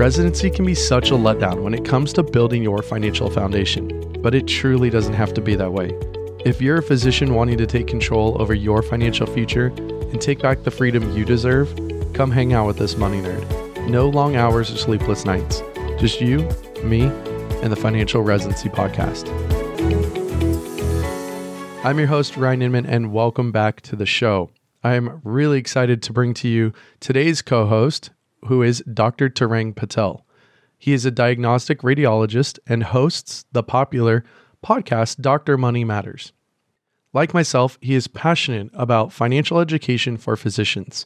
Residency can be such a letdown when it comes to building your financial foundation, but it truly doesn't have to be that way. If you're a physician wanting to take control over your financial future and take back the freedom you deserve, come hang out with this money nerd. No long hours or sleepless nights. Just you, me, and the Financial Residency Podcast. I'm your host, Ryan Inman, and welcome back to the show. I am really excited to bring to you today's co host, who is Dr. Tarang Patel. He is a diagnostic radiologist and hosts the popular podcast Dr. Money Matters. Like myself, he is passionate about financial education for physicians.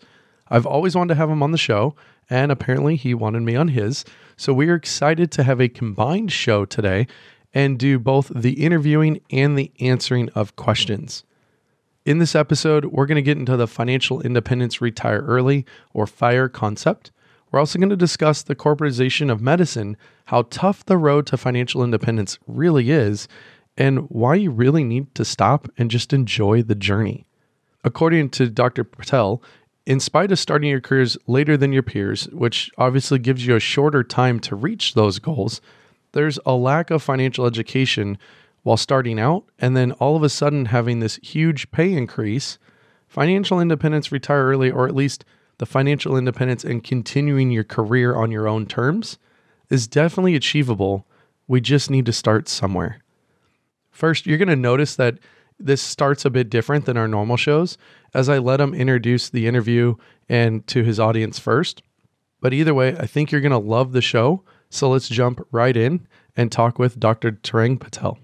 I've always wanted to have him on the show, and apparently he wanted me on his. So we are excited to have a combined show today and do both the interviewing and the answering of questions. In this episode, we're going to get into the financial independence retire early or FIRE concept. We're also going to discuss the corporatization of medicine, how tough the road to financial independence really is, and why you really need to stop and just enjoy the journey. According to Dr. Patel, in spite of starting your careers later than your peers, which obviously gives you a shorter time to reach those goals, there's a lack of financial education while starting out, and then all of a sudden having this huge pay increase. Financial independence, retire early, or at least the financial independence and continuing your career on your own terms is definitely achievable. We just need to start somewhere. First, you're going to notice that this starts a bit different than our normal shows as I let him introduce the interview and to his audience first. But either way, I think you're going to love the show. So let's jump right in and talk with Dr. Tarang Patel.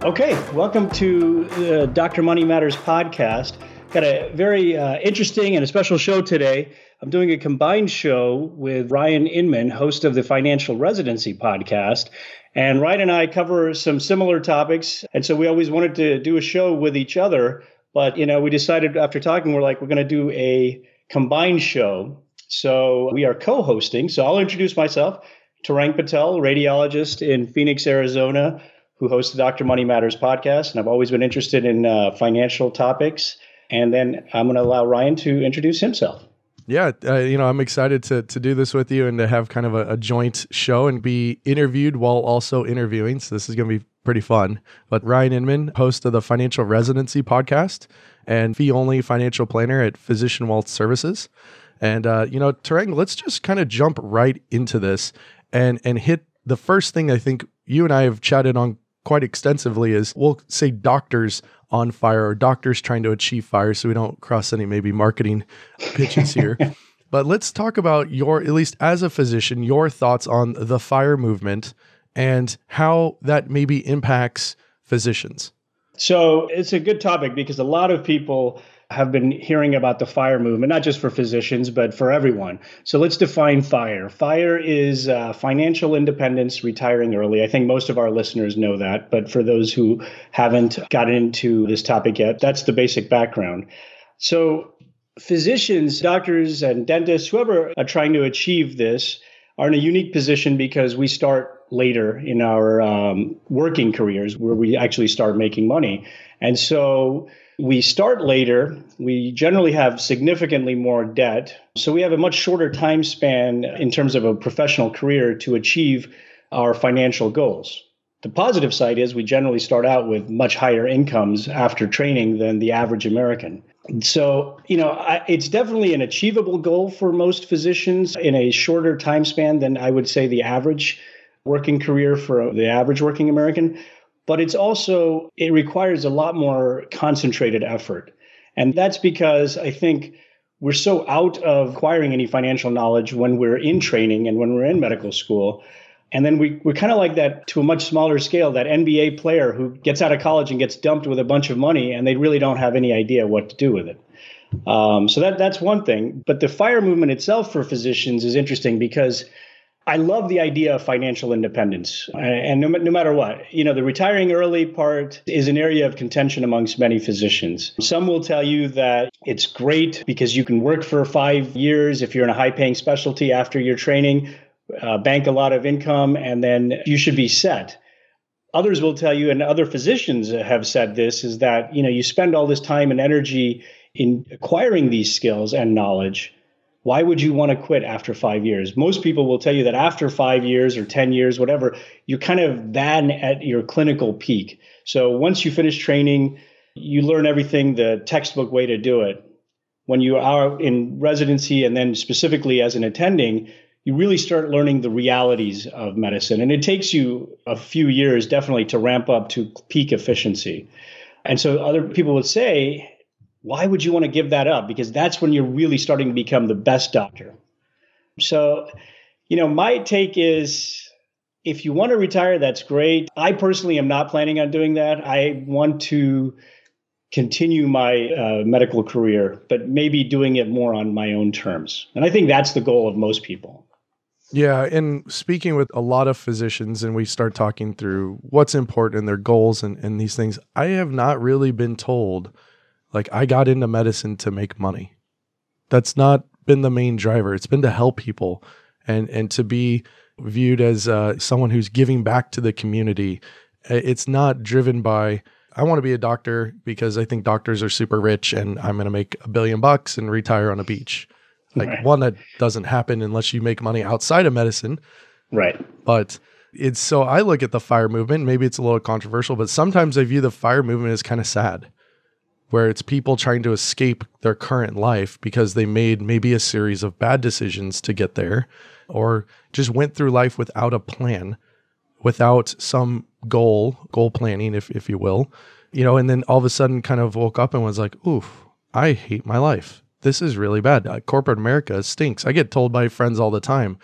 Okay, welcome to the Dr. Money Matters podcast. Got a very uh, interesting and a special show today. I'm doing a combined show with Ryan Inman, host of the Financial Residency podcast. And Ryan and I cover some similar topics. And so we always wanted to do a show with each other. But, you know, we decided after talking, we're like, we're going to do a combined show. So we are co hosting. So I'll introduce myself Tarang Patel, radiologist in Phoenix, Arizona who hosts the Dr. Money Matters podcast, and I've always been interested in uh, financial topics. And then I'm going to allow Ryan to introduce himself. Yeah, uh, you know, I'm excited to to do this with you and to have kind of a, a joint show and be interviewed while also interviewing. So this is going to be pretty fun. But Ryan Inman, host of the Financial Residency podcast and fee only financial planner at Physician Wealth Services. And uh, you know, Tarang, let's just kind of jump right into this and and hit the first thing I think you and I have chatted on quite extensively is we'll say doctors on fire or doctors trying to achieve fire so we don't cross any maybe marketing pitches here. but let's talk about your, at least as a physician, your thoughts on the fire movement and how that maybe impacts physicians. So it's a good topic because a lot of people have been hearing about the FIRE movement, not just for physicians, but for everyone. So let's define FIRE. FIRE is uh, financial independence, retiring early. I think most of our listeners know that, but for those who haven't gotten into this topic yet, that's the basic background. So physicians, doctors, and dentists, whoever are trying to achieve this, are in a unique position because we start later in our um, working careers where we actually start making money. And so we start later. We generally have significantly more debt. So we have a much shorter time span in terms of a professional career to achieve our financial goals. The positive side is we generally start out with much higher incomes after training than the average American. So, you know, I, it's definitely an achievable goal for most physicians in a shorter time span than I would say the average working career for the average working American but it's also, it requires a lot more concentrated effort. And that's because I think we're so out of acquiring any financial knowledge when we're in training and when we're in medical school. And then we, we're kind of like that to a much smaller scale, that NBA player who gets out of college and gets dumped with a bunch of money and they really don't have any idea what to do with it. Um, so that, that's one thing. But the fire movement itself for physicians is interesting because I love the idea of financial independence. And no, no, matter what, you know, the retiring early part is an area of contention amongst many physicians. Some will tell you that it's great because you can work for five years if you're in a high paying specialty after your training, uh, bank a lot of income, and then you should be set. Others will tell you, and other physicians have said this, is that, you know, you spend all this time and energy in acquiring these skills and knowledge why would you want to quit after five years? Most people will tell you that after five years or 10 years, whatever, you're kind of then at your clinical peak. So once you finish training, you learn everything the textbook way to do it. When you are in residency and then specifically as an attending, you really start learning the realities of medicine. And it takes you a few years definitely to ramp up to peak efficiency. And so other people would say, why would you want to give that up? Because that's when you're really starting to become the best doctor. So, you know, my take is if you want to retire, that's great. I personally am not planning on doing that. I want to continue my uh, medical career, but maybe doing it more on my own terms. And I think that's the goal of most people. Yeah, and speaking with a lot of physicians, and we start talking through what's important and their goals and, and these things, I have not really been told, like, I got into medicine to make money. That's not been the main driver. It's been to help people and and to be viewed as uh, someone who's giving back to the community. It's not driven by I want to be a doctor because I think doctors are super rich and I'm going to make a billion bucks and retire on a beach. Like right. one that doesn't happen unless you make money outside of medicine. Right. But it's so I look at the fire movement, maybe it's a little controversial, but sometimes I view the fire movement as kind of sad, where it's people trying to escape their current life because they made maybe a series of bad decisions to get there or just went through life without a plan, without some goal, goal planning, if, if you will, you know, and then all of a sudden kind of woke up and was like, oof, I hate my life this is really bad. Uh, corporate America stinks. I get told by friends all the time,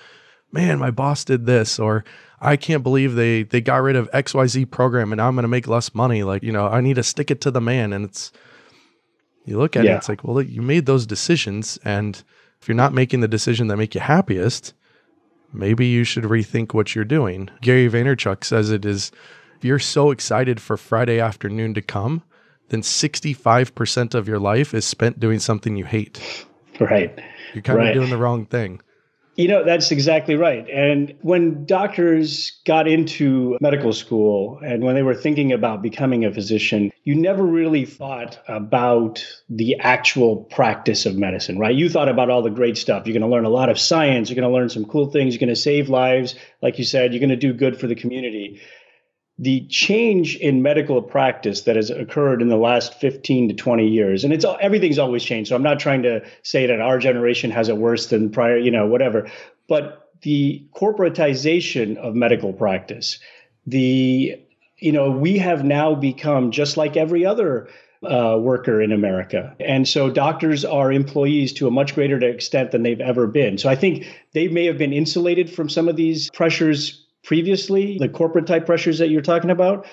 man, my boss did this, or I can't believe they they got rid of XYZ program and I'm going to make less money. Like, you know, I need to stick it to the man. And it's, you look at yeah. it, it's like, well, you made those decisions. And if you're not making the decision that make you happiest, maybe you should rethink what you're doing. Gary Vaynerchuk says it is, if you're so excited for Friday afternoon to come, then 65% of your life is spent doing something you hate. Right. You're kind right. of doing the wrong thing. You know, that's exactly right. And when doctors got into medical school and when they were thinking about becoming a physician, you never really thought about the actual practice of medicine, right? You thought about all the great stuff. You're going to learn a lot of science. You're going to learn some cool things. You're going to save lives. Like you said, you're going to do good for the community the change in medical practice that has occurred in the last 15 to 20 years and it's everything's always changed so i'm not trying to say that our generation has it worse than prior you know whatever but the corporatization of medical practice the you know we have now become just like every other uh, worker in America. And so doctors are employees to a much greater extent than they've ever been. So I think they may have been insulated from some of these pressures previously, the corporate type pressures that you're talking about,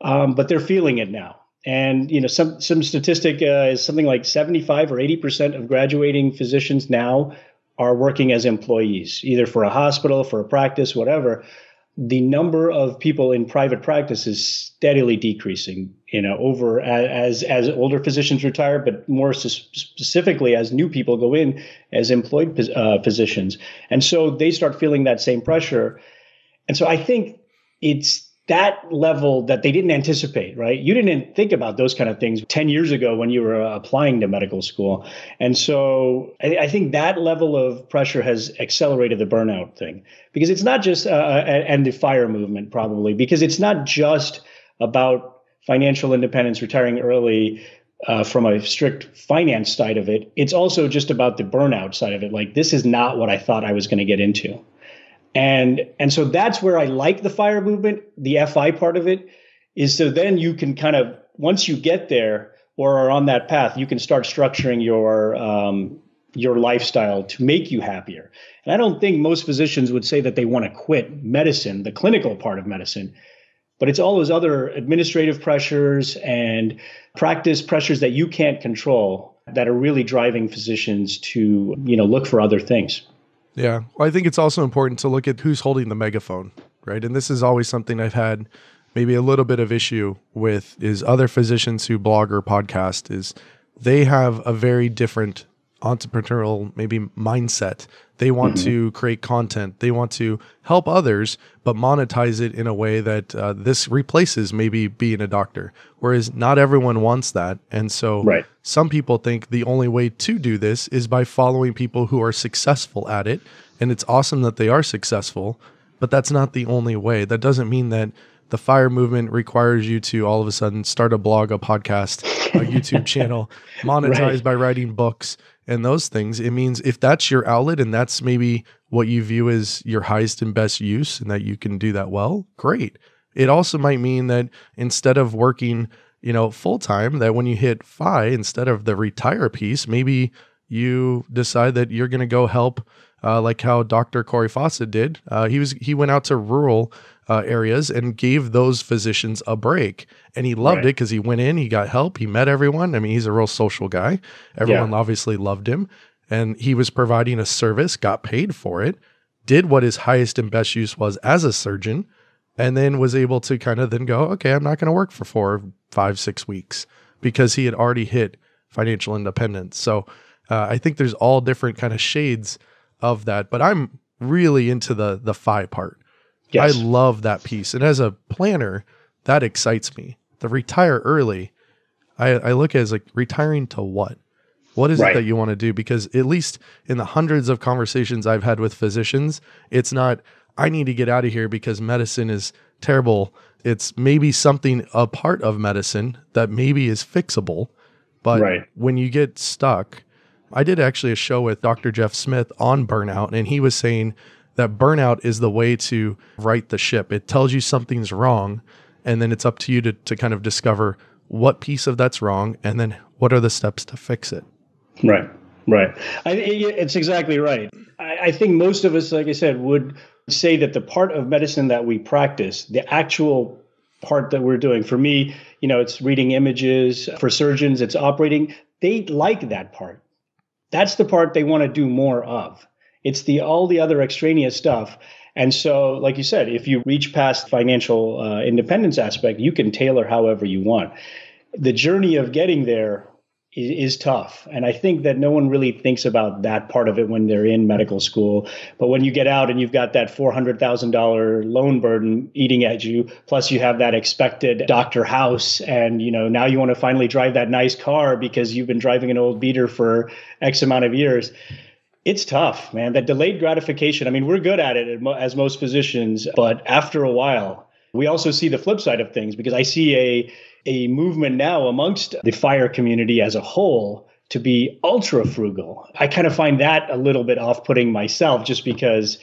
um, but they're feeling it now. And you know, some some statistic uh, is something like 75 or 80 percent of graduating physicians now are working as employees, either for a hospital, for a practice, whatever. The number of people in private practice is steadily decreasing. You know, over as as older physicians retire, but more specifically as new people go in as employed uh, physicians, and so they start feeling that same pressure and so I think it's that level that they didn't anticipate, right? You didn't think about those kind of things 10 years ago when you were applying to medical school. And so I, I think that level of pressure has accelerated the burnout thing because it's not just, uh, uh and the fire movement probably, because it's not just about financial independence, retiring early. Uh, from a strict finance side of it, it's also just about the burnout side of it. Like, this is not what I thought I was going to get into. And and so that's where I like the fire movement, the FI part of it, is so then you can kind of once you get there or are on that path, you can start structuring your um, your lifestyle to make you happier. And I don't think most physicians would say that they want to quit medicine, the clinical part of medicine, but it's all those other administrative pressures and practice pressures that you can't control that are really driving physicians to you know look for other things. Yeah. Well, I think it's also important to look at who's holding the megaphone, right? And this is always something I've had maybe a little bit of issue with is other physicians who blog or podcast is they have a very different entrepreneurial maybe mindset. They want mm-hmm. to create content. They want to help others, but monetize it in a way that uh, this replaces maybe being a doctor. Whereas not everyone wants that, and so right. some people think the only way to do this is by following people who are successful at it. And it's awesome that they are successful, but that's not the only way. That doesn't mean that the fire movement requires you to all of a sudden start a blog, a podcast, a YouTube channel, monetize right. by writing books and those things. It means if that's your outlet and that's maybe what you view as your highest and best use and that you can do that well, great. It also might mean that instead of working, you know, full time, that when you hit FI, instead of the retire piece, maybe you decide that you're going to go help uh, like how Dr. Cory Fawcett did. Uh, he was he went out to rural uh, areas and gave those physicians a break, and he loved right. it because he went in, he got help, he met everyone. I mean, he's a real social guy. Everyone yeah. obviously loved him, and he was providing a service, got paid for it, did what his highest and best use was as a surgeon, and then was able to kind of then go, okay, I'm not going to work for four, five, six weeks because he had already hit financial independence. So uh, I think there's all different kind of shades of that, but I'm really into the the FI part. Yes. I love that piece, and as a planner, that excites me. The retire early, I, I look at it as like retiring to what? What is right. it that you want to do? Because at least in the hundreds of conversations I've had with physicians, it's not I need to get out of here because medicine is terrible. It's maybe something a part of medicine that maybe is fixable. But right. when you get stuck, I did actually a show with Dr. Jeff Smith on burnout, and he was saying that burnout is the way to right the ship. It tells you something's wrong, and then it's up to you to, to kind of discover what piece of that's wrong, and then what are the steps to fix it. Right, right. I, it's exactly right. I, I think most of us, like I said, would say that the part of medicine that we practice, the actual part that we're doing, for me, you know, it's reading images. For surgeons, it's operating. They like that part that's the part they want to do more of. It's the all the other extraneous stuff. And so, like you said, if you reach past financial uh, independence aspect, you can tailor however you want. The journey of getting there is, tough. And I think that no one really thinks about that part of it when they're in medical school. But when you get out and you've got that $400,000 loan burden eating at you, plus you have that expected doctor house, and you know now you want to finally drive that nice car because you've been driving an old beater for X amount of years. It's tough, man. That delayed gratification. I mean, we're good at it as most physicians, but after a while, we also see the flip side of things because I see a a movement now amongst the fire community as a whole to be ultra frugal. I kind of find that a little bit off putting myself just because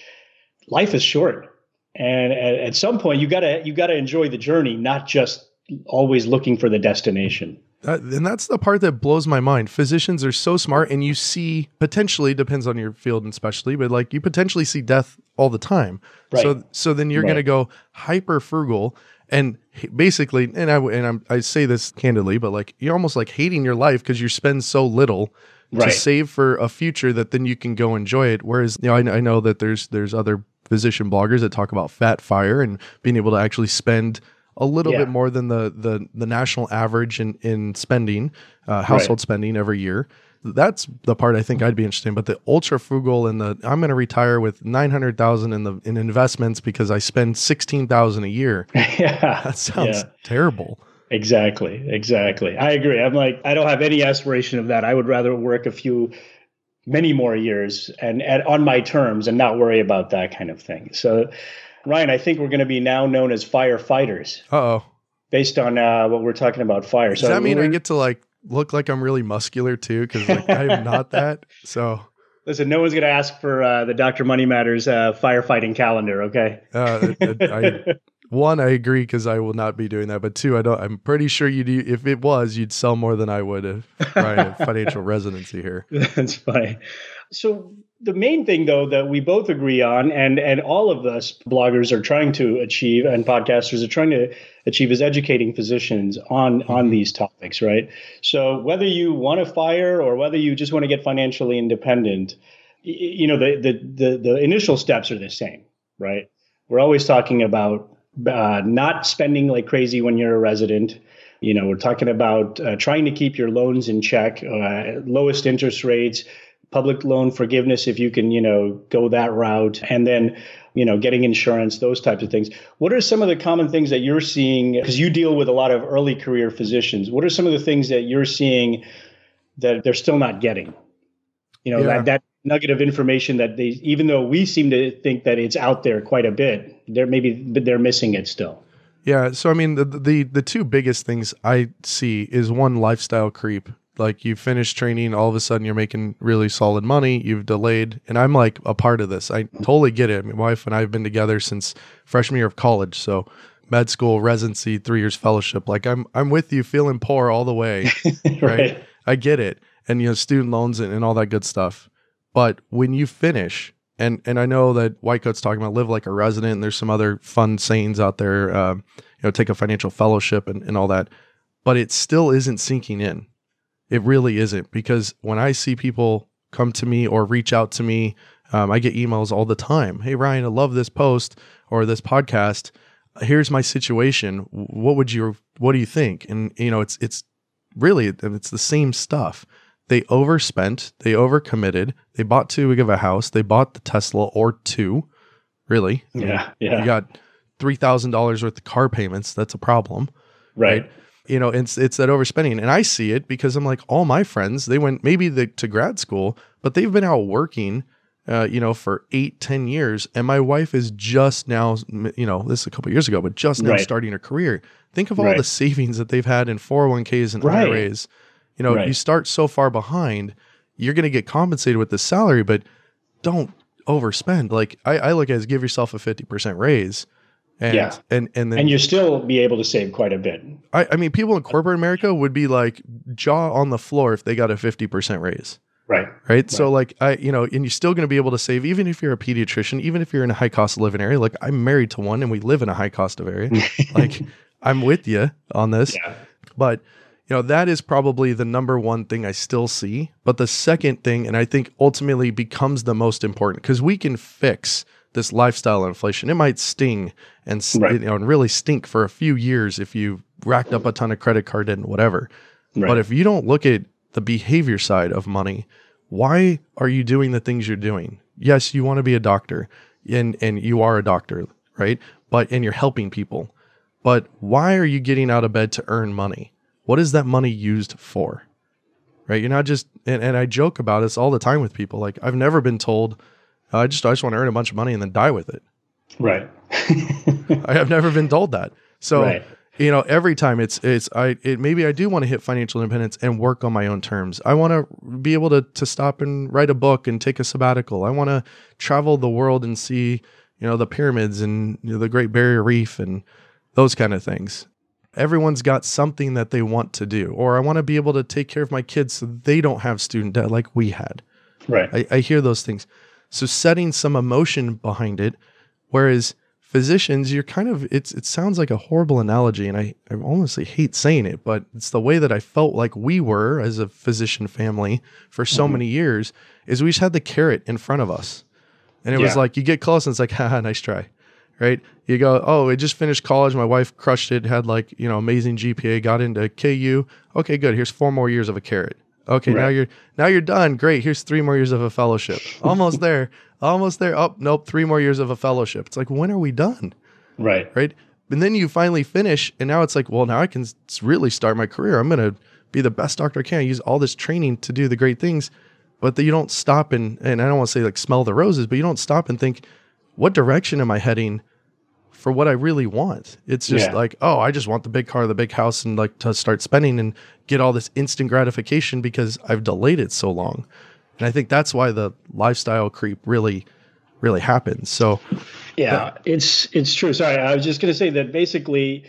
life is short. And at, at some point you gotta you gotta enjoy the journey, not just always looking for the destination. That, and that's the part that blows my mind. Physicians are so smart, and you see potentially depends on your field and specialty, but like you potentially see death all the time. Right. So so then you're right. going to go hyper frugal, and basically and i and I'm, i say this candidly but like you're almost like hating your life because you spend so little right. to save for a future that then you can go enjoy it whereas you know I, I know that there's there's other physician bloggers that talk about fat fire and being able to actually spend a little yeah. bit more than the the the national average in in spending uh, household right. spending every year that's the part I think I'd be interested in. But the ultra frugal and the I'm going to retire with nine hundred thousand in the in investments because I spend sixteen thousand a year. yeah, that sounds yeah. terrible. Exactly, exactly. I agree. I'm like I don't have any aspiration of that. I would rather work a few, many more years and, and on my terms and not worry about that kind of thing. So, Ryan, I think we're going to be now known as firefighters. oh. Based on uh, what we're talking about fire. Does so that mean I get to like look like I'm really muscular too because like, I am not that. So listen, no one's gonna ask for uh, the Doctor Money Matters uh, firefighting calendar. Okay. Uh, I, one, I agree because I will not be doing that. But two, I don't. I'm pretty sure you do. If it was, you'd sell more than I would if I had financial residency here. That's funny. So the main thing though that we both agree on and and all of us bloggers are trying to achieve and podcasters are trying to achieve is educating physicians on mm-hmm. on these topics right? So whether you want to fire or whether you just want to get financially independent you know the the the, the initial steps are the same right? We're always talking about uh, not spending like crazy when you're a resident. You know, we're talking about uh, trying to keep your loans in check, uh, lowest interest rates, public loan forgiveness if you can, you know, go that route, and then you know, getting insurance, those types of things. What are some of the common things that you're seeing? Because you deal with a lot of early career physicians. What are some of the things that you're seeing that they're still not getting? You know, yeah. that, that nugget of information that they, even though we seem to think that it's out there quite a bit, they're maybe they're missing it still. Yeah. So I mean, the the the two biggest things I see is one lifestyle creep like you finish training all of a sudden you're making really solid money you've delayed and i'm like a part of this. I totally get it. My wife and i have been together since freshman year of college so med school residency three years fellowship like i'm i'm with you feeling poor all the way right. right. i get it. And you know student loans and, and all that good stuff. But when you finish and and i know that white coat's talking about live like a resident and there's some other fun sayings out there uh, you know take a financial fellowship and, and all that but it still isn't sinking in it really isn't because when I see people come to me or reach out to me, um, I get emails all the time. Hey, Ryan, I love this post or this podcast. Here's my situation. What would you, what do you think? And, you know, it's, it's really, it's the same stuff. They overspent, they overcommitted, they bought too big of a house, they bought the Tesla or two. Really? Yeah. Yeah. You got $3,000 worth of car payments. That's a problem. right? right? You know it's it's that overspending. And i see it because i'm like all my friends they went maybe the, to grad school but they've been out working uh, you know for eight ten years. And my wife is just now you know this is a couple years ago but just now right. starting her career. Think of all right. the savings that they've had in 401ks and right. iras you know you start so far behind you're going to get compensated with the salary but don't overspend. Like I, I look at it as give yourself a 50% raise and, yeah. And and then and you still be able to save quite a bit. I, I mean, people in corporate America would be like jaw on the floor if they got a fifty percent raise. Right. right. Right. So like I, you know, and you're still going to be able to save even if you're a pediatrician, even if you're in a high cost of living area. Like I'm married to one, and we live in a high cost of area. like I'm with you on this. Yeah. But you know that is probably the number one thing I still see. But the second thing, and I think ultimately becomes the most important, because we can fix this lifestyle inflation. It might sting and right. you know and really stink for a few years if you racked up a ton of credit card debt and whatever. Right. But if you don't look at the behavior side of money, why are you doing the things you're doing? Yes, you want to be a doctor and and you are a doctor, right? But and you're helping people. But why are you getting out of bed to earn money? What is that money used for? Right? You're not just and, and I joke about this all the time with people. Like I've never been told I just I just want to earn a bunch of money and then die with it. Right. I have never been told that. So right. you know, every time it's it's I it maybe I do want to hit financial independence and work on my own terms. I want to be able to to stop and write a book and take a sabbatical. I want to travel the world and see you know the pyramids and you know, the Great Barrier Reef and those kind of things. Everyone's got something that they want to do, or I want to be able to take care of my kids so they don't have student debt like we had. Right. I, I hear those things. So setting some emotion behind it, whereas physicians, you're kind of it's it sounds like a horrible analogy, and I, I honestly hate saying it, but it's the way that I felt like we were as a physician family for so mm-hmm. many years, is we just had the carrot in front of us. And it yeah. was like you get close and it's like, haha, nice try. Right? You go, oh, I just finished college. My wife crushed it, had like, you know, amazing GPA, got into KU. Okay, good. Here's four more years of a carrot. Okay, right. now you're now you're done. Great. Here's three more years of a fellowship. Almost there. Almost there. Oh, nope, three more years of a fellowship. It's like when are we done? Right. Right. And then you finally finish, and now it's like, well, now I can really start my career. I'm gonna be the best doctor I can. I use all this training to do the great things, but the, you don't stop and and I don't want to say like smell the roses, but you don't stop and think, what direction am I heading? For what I really want. It's just yeah. like, oh, I just want the big car, the big house, and like to start spending and get all this instant gratification because I've delayed it so long. And I think that's why the lifestyle creep really, really happens. So, yeah, it's it's true. Sorry, I was just going to say that basically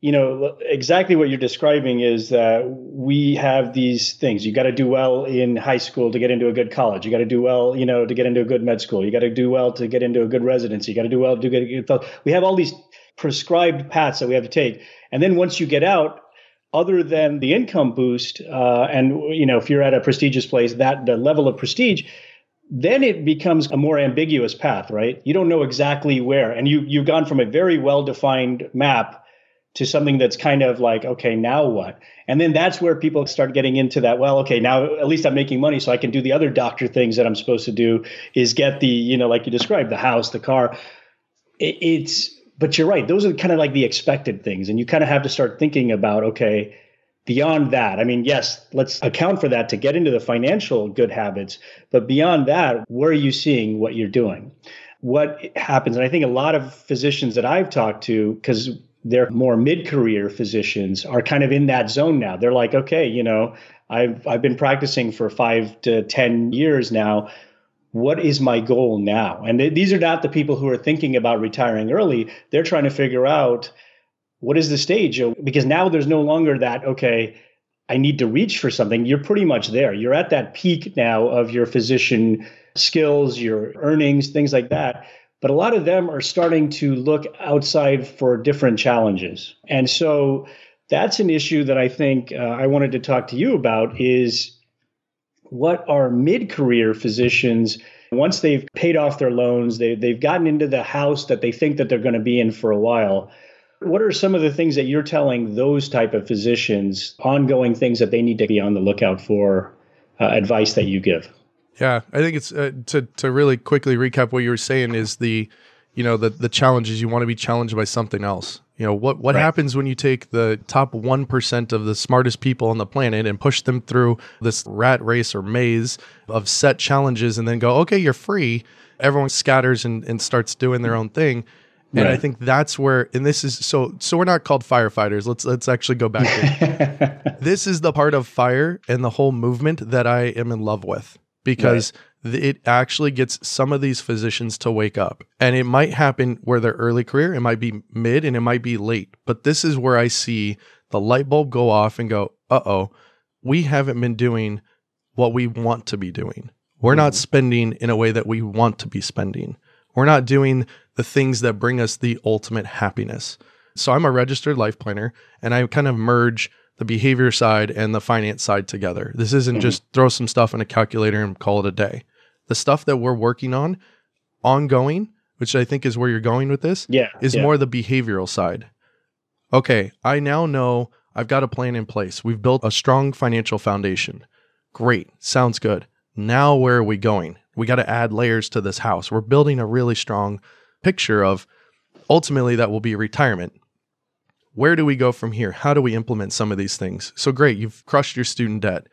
you know exactly what you're describing is that we have these things. You got to do well in high school to get into a good college. You got to do well you know to get into a good med school. You got to do well to get into a good residency you got to do well to get good we have all these prescribed paths that we have to take. And then once you get out other than the income boost uh, and you know if you're at a prestigious place that the level of prestige then it becomes a more ambiguous path right? You don't know exactly where. And you you've gone from a very well defined map to something that's kind of like, okay, now what? And then that's where people start getting into that. Well, okay, now at least I'm making money, so I can do the other doctor things that I'm supposed to do. Is get the, you know, like you described, the house, the car. It, it's, but you're right; those are kind of like the expected things, and you kind of have to start thinking about, okay, beyond that. I mean, yes, let's account for that to get into the financial good habits, but beyond that, where are you seeing what you're doing? What happens? And I think a lot of physicians that I've talked to, because they're more mid-career physicians are kind of in that zone now. They're like, okay, you know, I've I've been practicing for five to ten years now. What is my goal now? And th- these are not the people who are thinking about retiring early. They're trying to figure out what is the stage because now there's no longer that okay. I need to reach for something. You're pretty much there. You're at that peak now of your physician skills, your earnings, things like that but a lot of them are starting to look outside for different challenges. And so that's an issue that I think uh, I wanted to talk to you about is what are mid-career physicians once they've paid off their loans, they, they've gotten into the house that they think that they're going to be in for a while. What are some of the things that you're telling those type of physicians, ongoing things that they need to be on the lookout for, uh, advice that you give? Yeah, I think it's uh, to to really quickly recap what you were saying is the you know the the challenge is you want to be challenged by something else. You know what what right. happens when you take the top one percent of the smartest people on the planet and push them through this rat race or maze of set challenges and then go okay you're free. Everyone scatters and, and starts doing their own thing. And right. I think that's where, and this is so. So we're not called firefighters. Let's let's actually go back. this is the part of fire and the whole movement that I am in love with because right. it actually gets some of these physicians to wake up. And it might happen where they're early career, it might be mid, and it might be late. But this is where I see the light bulb go off and go, uh oh, we haven't been doing what we want to be doing. We're mm-hmm. not spending in a way that we want to be spending. We're not doing the things that bring us the ultimate happiness. So I'm a registered life planner and I kind of merge the behavior side and the finance side together. This isn't mm-hmm. just throw some stuff in a calculator and call it a day. The stuff that we're working on ongoing, which I think is where you're going with this, yeah, is yeah. more the behavioral side. Okay, I now know I've got a plan in place. We've built a strong financial foundation. Great, sounds good. Now where are we going? We got to add layers to this house. We're building a really strong picture of ultimately that will be retirement where do we go from here? How do we implement some of these things? So great, you've crushed your student debt.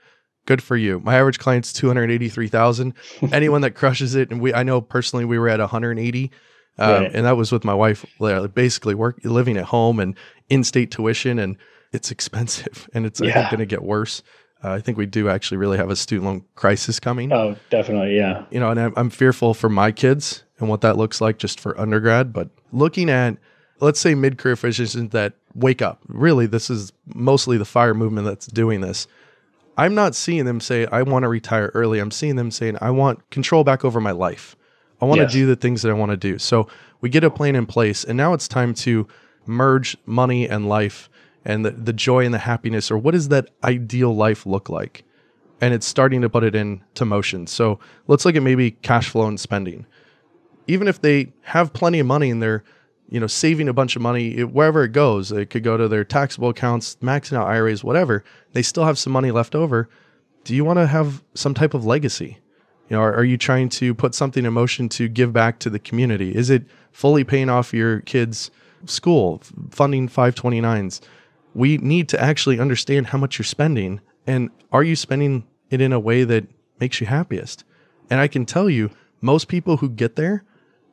Good for you. My average client's 283,000. Anyone that crushes it and we I know personally we were at 180 um, right. and that was with my wife basically work living at home and in-state tuition and it's expensive and it's yeah. going to get worse. Uh, I think we do actually really have a student loan crisis coming. Oh, definitely, yeah. You know, and I'm, I'm fearful for my kids and what that looks like just for undergrad, but looking at let's say mid-career physicians that wake up. Really, this is mostly the fire movement that's doing this. I'm not seeing them say, I want to retire early. I'm seeing them saying, I want control back over my life. I want yes. to do the things that I want to do. So we get a plan in place, and now it's time to merge money and life and the, the joy and the happiness, or what does that ideal life look like? And it's starting to put it into motion. So let's look at maybe cash flow and spending. Even if they have plenty of money in their you know, saving a bunch of money it, wherever it goes. It could go to their taxable accounts, maxing out IRAs, whatever. They still have some money left over. Do you want to have some type of legacy? You know, are, are, you trying to put something in motion to give back to the community? Is it fully paying off your kids' school, funding 529s? We need to actually understand how much you're spending and are you spending it in a way that makes you happiest? And I can tell you, most people who get there,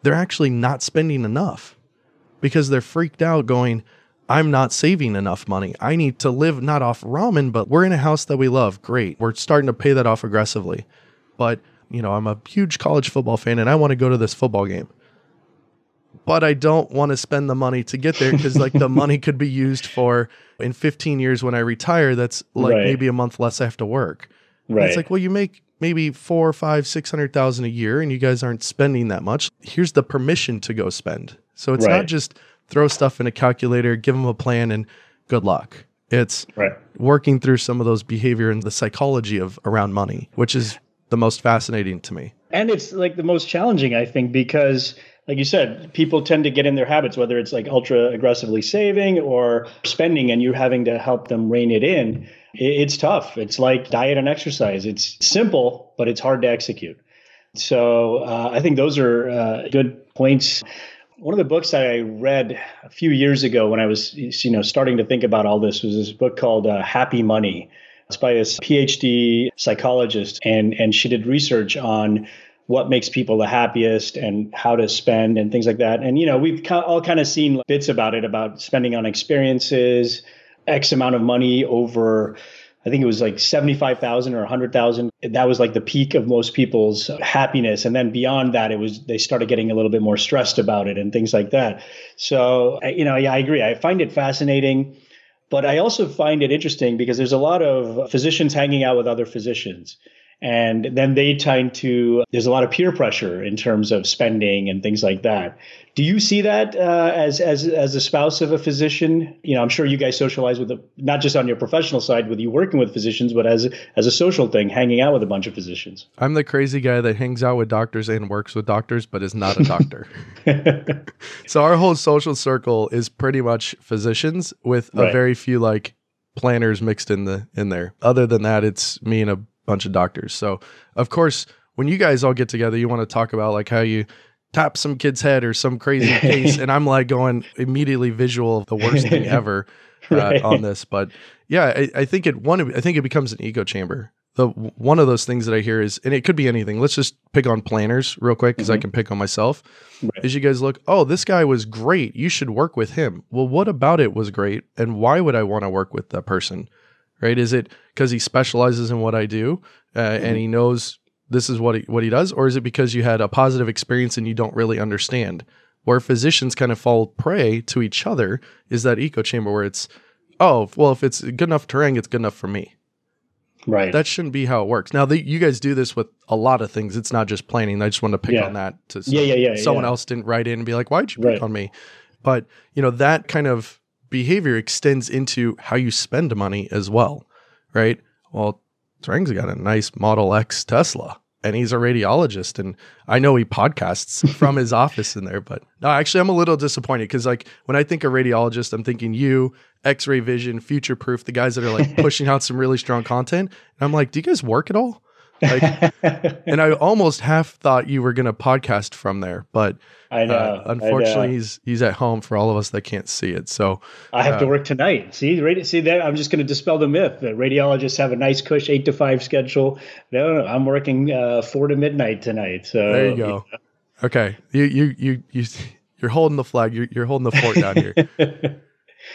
they're actually not spending enough because they're freaked out going, I'm not saving enough money. I need to live not off ramen, but we're in a house that we love. Great. We're starting to pay that off aggressively. But, you know, I'm a huge college football fan and I want to go to this football game. But I don't want to spend the money to get there because, like, the money could be used for in 15 years when I retire. That's like right. maybe a month less I have to work. Right. it's like, well, you make maybe four, five, six hundred thousand a year, and you guys aren't spending that much. Here's the permission to go spend. So it's right. not just throw stuff in a calculator, give them a plan, and good luck. It's right. working through some of those behavior and the psychology of around money, which is the most fascinating to me. And it's like the most challenging, I think, because like you said, people tend to get in their habits, whether it's like ultra aggressively saving or spending, and you're having to help them rein it in. It's tough. It's like diet and exercise. It's simple, but it's hard to execute. So uh, I think those are uh, good points. One of the books I read a few years ago when I was, you know, starting to think about all this was this book called uh, Happy Money. It's by this PhD psychologist, and and she did research on what makes people the happiest and how to spend and things like that. And you know, we've all kind of seen bits about it about spending on experiences, X amount of money over I think it was like 75,000 or 100,000. That was like the peak of most people's happiness. And then beyond that, it was, they started getting a little bit more stressed about it and things like that. So, you know, yeah, I agree. I find it fascinating, but I also find it interesting because there's a lot of physicians hanging out with other physicians and then they tend to there's a lot of peer pressure in terms of spending and things like that. Do you see that uh, as as as a spouse of a physician? You know i'm sure you guys socialize with the, not just on your professional side with you working with physicians but as as a social thing hanging out with a bunch of physicians. I'm the crazy guy that hangs out with doctors and works with doctors but is not a doctor. So our whole social circle is pretty much physicians with a right. very few like planners mixed in the in there. Other than that it's me and a bunch of doctors. So, of course, when you guys all get together, you want to talk about like how you tap some kid's head or some crazy case, and I'm like going immediately visual of the worst thing ever uh, right. on this. But yeah, I, I think it one. I think it becomes an ego chamber. The one of those things that I hear is, and it could be anything. Let's just pick on planners real quick because mm-hmm. I can pick on myself. Right. Is you guys look, oh, this guy was great. You should work with him. Well, what about it was great, and why would I want to work with that person? Right? Is it because he specializes in what I do uh, mm-hmm. and he knows this is what he, what he does, or is it because you had a positive experience and you don't really understand? Where physicians kind of fall prey to each other is that echo chamber where it's, oh, well, if it's good enough for Tarang, it's good enough for me. Right. That shouldn't be how it works. Now, the, you guys do this with a lot of things. It's not just planning. I just want to pick yeah. on that. To yeah, yeah, yeah. Someone yeah. else didn't write in and be like, "Why'd you pick right. on me?" But you know that kind of behavior extends into how you spend money as well right? Well, Tarang's got a nice Model X Tesla and he's a radiologist and I know he podcasts from his office in there, but no, actually I'm a little disappointed because like when I think of radiologist, I'm thinking you, X-ray vision, future proof, the guys that are like pushing out some really strong content. And I'm like, do you guys work at all? Like, and I almost half thought you were going to podcast from there, but I know. Uh, unfortunately, I know. he's he's at home for all of us that can't see it. So I have uh, to work tonight. See, radi- see that I'm just going to dispel the myth that radiologists have a nice cush eight to five schedule. No, no I'm working uh, four to midnight tonight. So there you go. Yeah. Okay, you you you you you're holding the flag. You're you're holding the fort down here.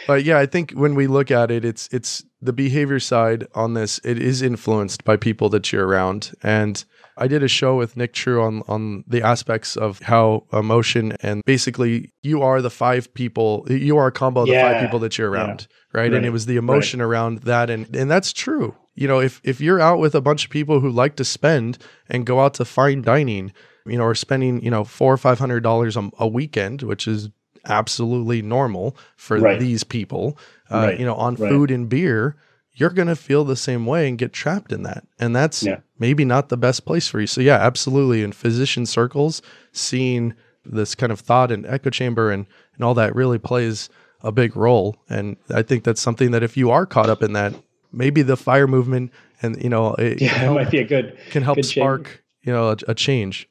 but yeah, I think when we look at it, it's it's the behavior side on this. It is influenced by people that you're around, and I did a show with Nick True on on the aspects of how emotion and basically you are the five people, you are a combo of yeah. the five people that you're around, yeah. right? right? And it was the emotion right. around that, and and that's true. You know, if if you're out with a bunch of people who like to spend and go out to fine dining, you know, or spending you know four or five hundred dollars a weekend, which is absolutely normal for right. these people, uh, you know, on food and beer you're going to feel the same way and get trapped in that. And that's yeah. maybe not the best place for you. So, yeah, absolutely. In physician circles, seeing this kind of thought and echo chamber and, and all that really plays a big role. And I think that's something that if you are caught up in that, maybe the fire movement and, you know, it, yeah, help, it might be a good, can help good spark, change. you know, a, a change.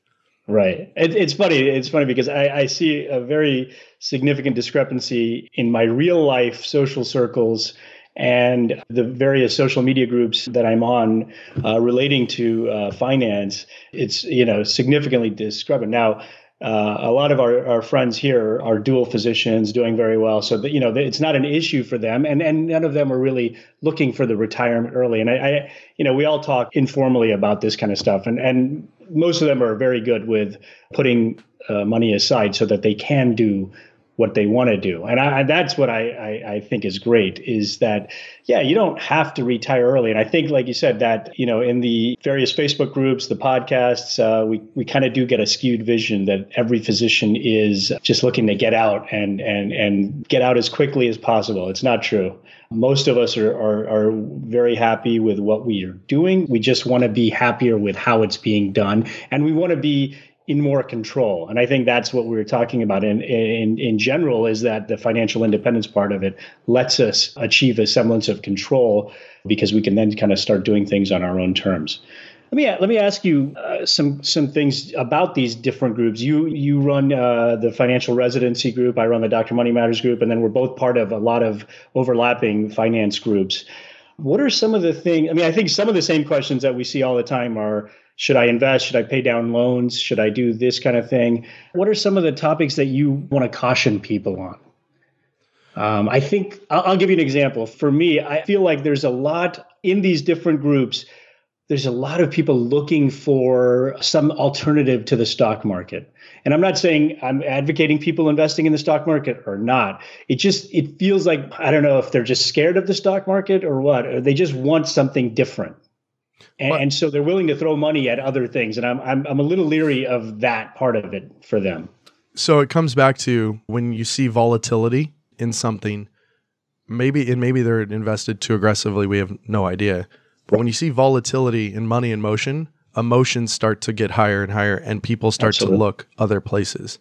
Right. It, it's funny. It's funny because I, I, see a very significant discrepancy in my real life social circles and the various social media groups that I'm on uh, relating to uh, finance, it's you know significantly discrepant. Now, uh, a lot of our, our friends here are dual physicians doing very well, so that you know it's not an issue for them, and and none of them are really looking for the retirement early. And I, I you know we all talk informally about this kind of stuff, and and most of them are very good with putting uh, money aside so that they can do what they want to do. And I, that's what I, I, I, think is great is that, yeah, you don't have to retire early. And I think, like you said, that, you know, in the various Facebook groups, the podcasts, uh, we, we kind of do get a skewed vision that every physician is just looking to get out and, and, and get out as quickly as possible. It's not true. Most of us are, are, are very happy with what we are doing. We just want to be happier with how it's being done. And we want to be in more control. And I think that's what we were talking about in, in, in general is that the financial independence part of it lets us achieve a semblance of control because we can then kind of start doing things on our own terms. Let me let me ask you uh, some some things about these different groups. You you run uh, the financial residency group. I run the Dr. Money Matters group, and then we're both part of a lot of overlapping finance groups. What are some of the things? I mean, I think some of the same questions that we see all the time are should I invest? Should I pay down loans? Should I do this kind of thing? What are some of the topics that you want to caution people on? Um, I think I'll, I'll give you an example. For me, I feel like there's a lot in these different groups. There's a lot of people looking for some alternative to the stock market. And I'm not saying I'm advocating people investing in the stock market or not. It just it feels like I don't know if they're just scared of the stock market or what, or they just want something different. And, and, so they're willing to throw money at other things. And I'm, I'm, I'm a little leery of that part of it for them. So it comes back to when you see volatility in something, maybe, and maybe they're invested too aggressively. We have no idea. But when you see volatility in money in motion, emotions start to get higher and higher and people start Absolutely. to look other places.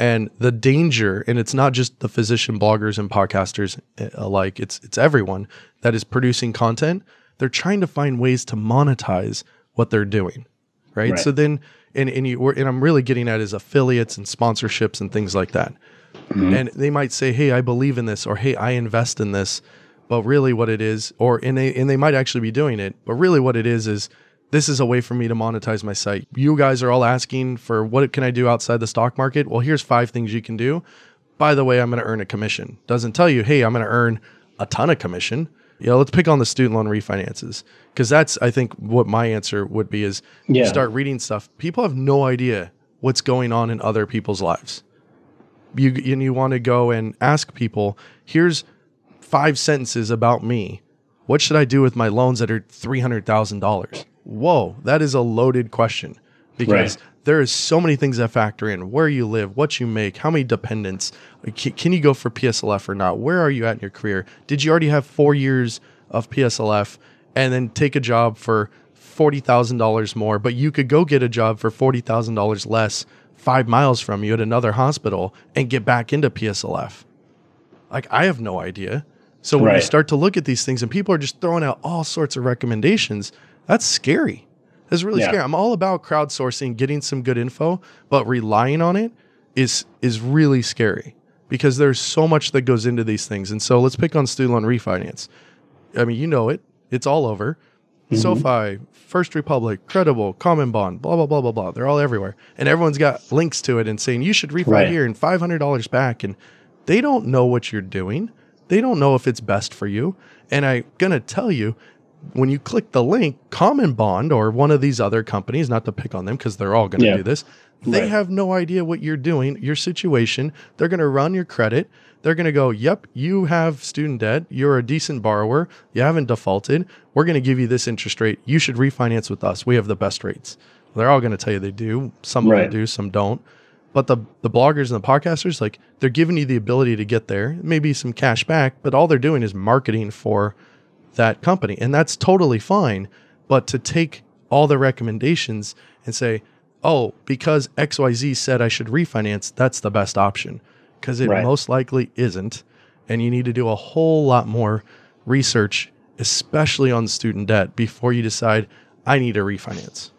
And the danger, and it's not just the physician bloggers and podcasters eh, alike, it's it's everyone that is producing content they're trying to find ways to monetize what they're doing. Right. right. So then, and, and you, and I'm really getting at is affiliates and sponsorships and things like that. Mm-hmm. And they might say, Hey, I believe in this, or Hey, I invest in this. But really what it is, or, and they, and they might actually be doing it, but really what it is, is this is a way for me to monetize my site. You guys are all asking for what can I do outside the stock market? Well, here's five things you can do. By the way, I'm going to earn a commission. Doesn't tell you, hey, I'm going to earn a ton of commission. You know, let's pick on the student loan refinances because that's I think what my answer would be is yeah. you start reading stuff. People have no idea what's going on in other people's lives. You and you want to go and ask people, here's five sentences about me. What should I do with my loans that are three hundred thousand dollars? Whoa, that is a loaded question because right. There is so many things that factor in where you live, what you make, how many dependents. Can you go for PSLF or not? Where are you at in your career? Did you already have four years of PSLF and then take a job for forty thousand dollars more, but you could go get a job for forty thousand dollars less five miles from you at another hospital and get back into PSLF? Like I have no idea. So when right. you start to look at these things and people are just throwing out all sorts of recommendations, that's scary. It's really yeah. scary. I'm all about crowdsourcing, getting some good info, but relying on it is is really scary because there's so much that goes into these things. And so let's pick on student loan refinance. I mean, you know it. It's all over. Mm-hmm. SoFi, First Republic, Credible, Common Bond, blah blah blah blah blah. They're all everywhere, and everyone's got links to it and saying you should refi right. here and five hundred dollars back. And they don't know what you're doing. They don't know if it's best for you. And I'm gonna tell you, when you click the link, Common Bond or one of these other companies, not to pick on them because they're all going to yeah. do this, they right. have no idea what you're doing, your situation. They're going to run your credit. They're going to go, Yep, you have student debt. You're a decent borrower. You haven't defaulted. We're going to give you this interest rate. You should refinance with us. We have the best rates. They're all going to tell you they do. Some right. do, some don't. But the the bloggers and the podcasters, like they're giving you the ability to get there, maybe some cash back, but all they're doing is marketing for that company. And that's totally fine. But to take all the recommendations and say, oh, because XYZ said I should refinance, that's the best option. Because it right. most likely isn't. And you need to do a whole lot more research, especially on student debt, before you decide, I need to refinance.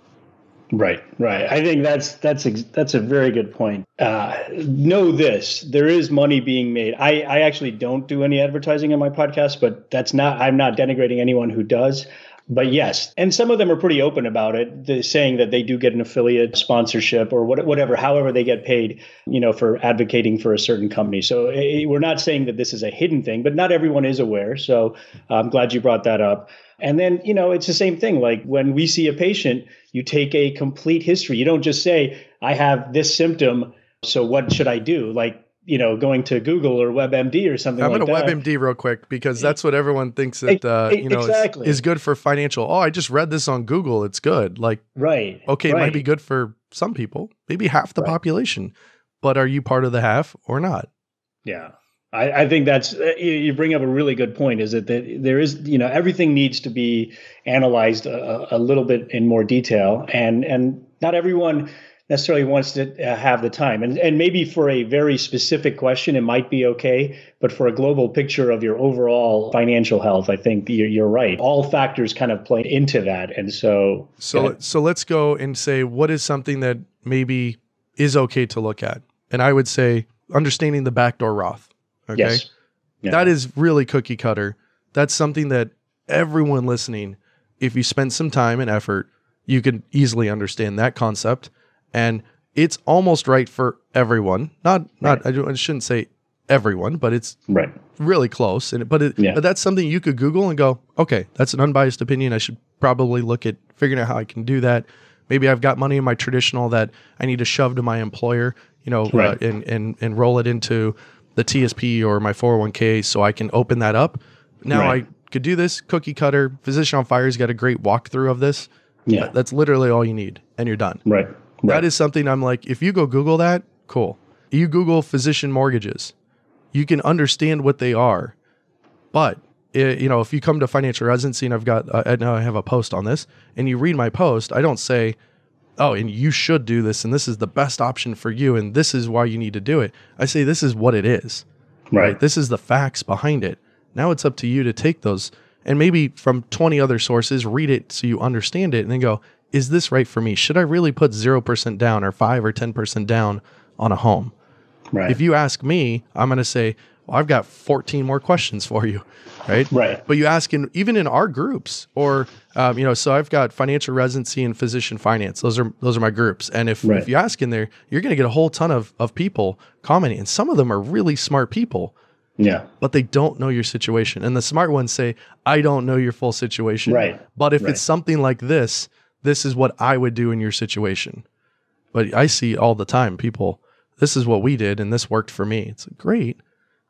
Right, right. I think that's that's that's a very good point. Uh, know this: there is money being made. I I actually don't do any advertising on my podcast, but that's not. I'm not denigrating anyone who does. But yes, and some of them are pretty open about it, saying that they do get an affiliate sponsorship or whatever, however they get paid, you know, for advocating for a certain company. So it, we're not saying that this is a hidden thing, but not everyone is aware. So I'm glad you brought that up. And then, you know, it's the same thing. Like when we see a patient, you take a complete history. You don't just say, I have this symptom. So what should I do? Like, you know, going to Google or WebMD or something I'm like going to WebMD real quick because that's what everyone thinks that, uh, you know, exactly. is, is, good for financial. Oh, I just read this on Google. It's good. Like, right. Okay. Right. It might be good for some people, maybe half the right. population, but are you part of the half or not? Yeah. I, I, think that's uh, you bring up a really good point. Is that there is you know everything needs to be analyzed a, a, little bit in more detail, and and not everyone necessarily wants to uh, have the time. And, and maybe for a very specific question, it might be okay. But for a global picture of your overall financial health, I think you're, you're right. All factors kind of play into that. And so, so, so let's go and say what is something that maybe is okay to look at. And I would say understanding the backdoor Roth. Okay. Yes. Yeah. That is really cookie cutter. That's something that everyone listening, if you spend some time and effort, you can easily understand that concept. And it's almost right for everyone. Not not right. I, I, shouldn't say everyone, but it's right. really close. And but it, yeah. but that's something you could Google and go, okay, that's an unbiased opinion. I should probably look at figuring out how I can do that. Maybe I've got money in my traditional that I need to shove to my employer, you know, right. uh, and and and roll it into the TSP or my 401k so I can open that up. Now right. I could do this cookie cutter. Physician on Fire's got a great walkthrough of this. Yeah. That's literally all you need and you're done. Right. right. That is something I'm like, if you go Google that, cool. You Google physician mortgages, you can understand what they are. But it, you know, if you come to financial residency and I've got, uh, I know I have a post on this, and you read my post, I don't say, oh, and you should do this, and this is the best option for you, and this is why you need to do it. I say, this is what it is. Right. right? This is the facts behind it. Now it's up to you to take those and maybe from 20 other sources, read it so you understand it, and then go, is this right for me? Should I really put 0% down or 5 or 10% down on a home? Right. If you ask me, I'm going to say, well, I've got 14 more questions for you right? Right. But you ask in even in our groups, or um, you know, so I've got financial residency and physician finance. Those are those are my groups. And if right. if you ask in there, you're going to get a whole ton of of people commenting, and some of them are really smart people. Yeah. But they don't know your situation. And the smart ones say, I don't know your full situation. Right. But if right. it's something like this, this is what I would do in your situation. But I see all the time people, this is what we did and this worked for me. It's great,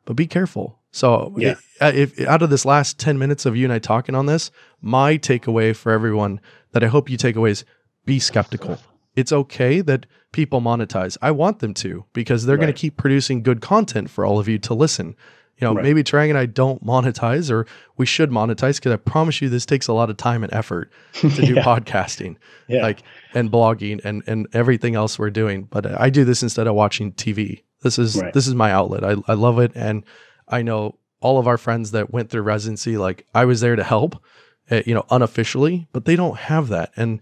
but be careful. So, yeah. if, uh, if, out of this last 10 minutes of you and I talking on this, my takeaway for everyone that I hope you take away is be skeptical. It's okay that people monetize. I want them to because they're right. going to keep producing good content for all of you to listen. You know, right. maybe Tarang and I don't monetize or we should monetize because I promise you this takes a lot of time and effort to do yeah. podcasting yeah. like and blogging and, and everything else we're doing. But uh, I do this instead of watching TV. This is right. this is my outlet. I, I love it and I know all of our friends that went through residency, like I was there to help, uh, you know, unofficially, but they don't have that. And,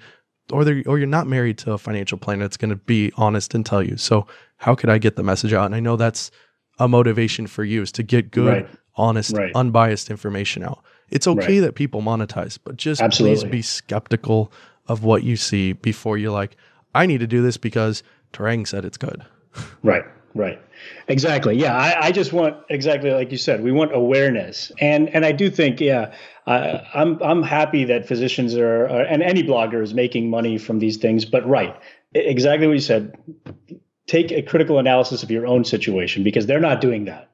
or they or you're not married to a financial planner that's going to be honest and tell you. So how could I get the message out? And I know that's a motivation for you is to get good, right. honest, right. unbiased information out. It's okay right. that people monetize, but just Absolutely. please be skeptical of what you see before you're like, I need to do this because Tarang said it's good. Right. Right. Exactly. Yeah. I, I, just want exactly like you said. We want awareness, and and I do think yeah. Uh, I'm I'm happy that physicians are, are, and any blogger is making money from these things. But right, exactly what you said. Take a critical analysis of your own situation because they're not doing that.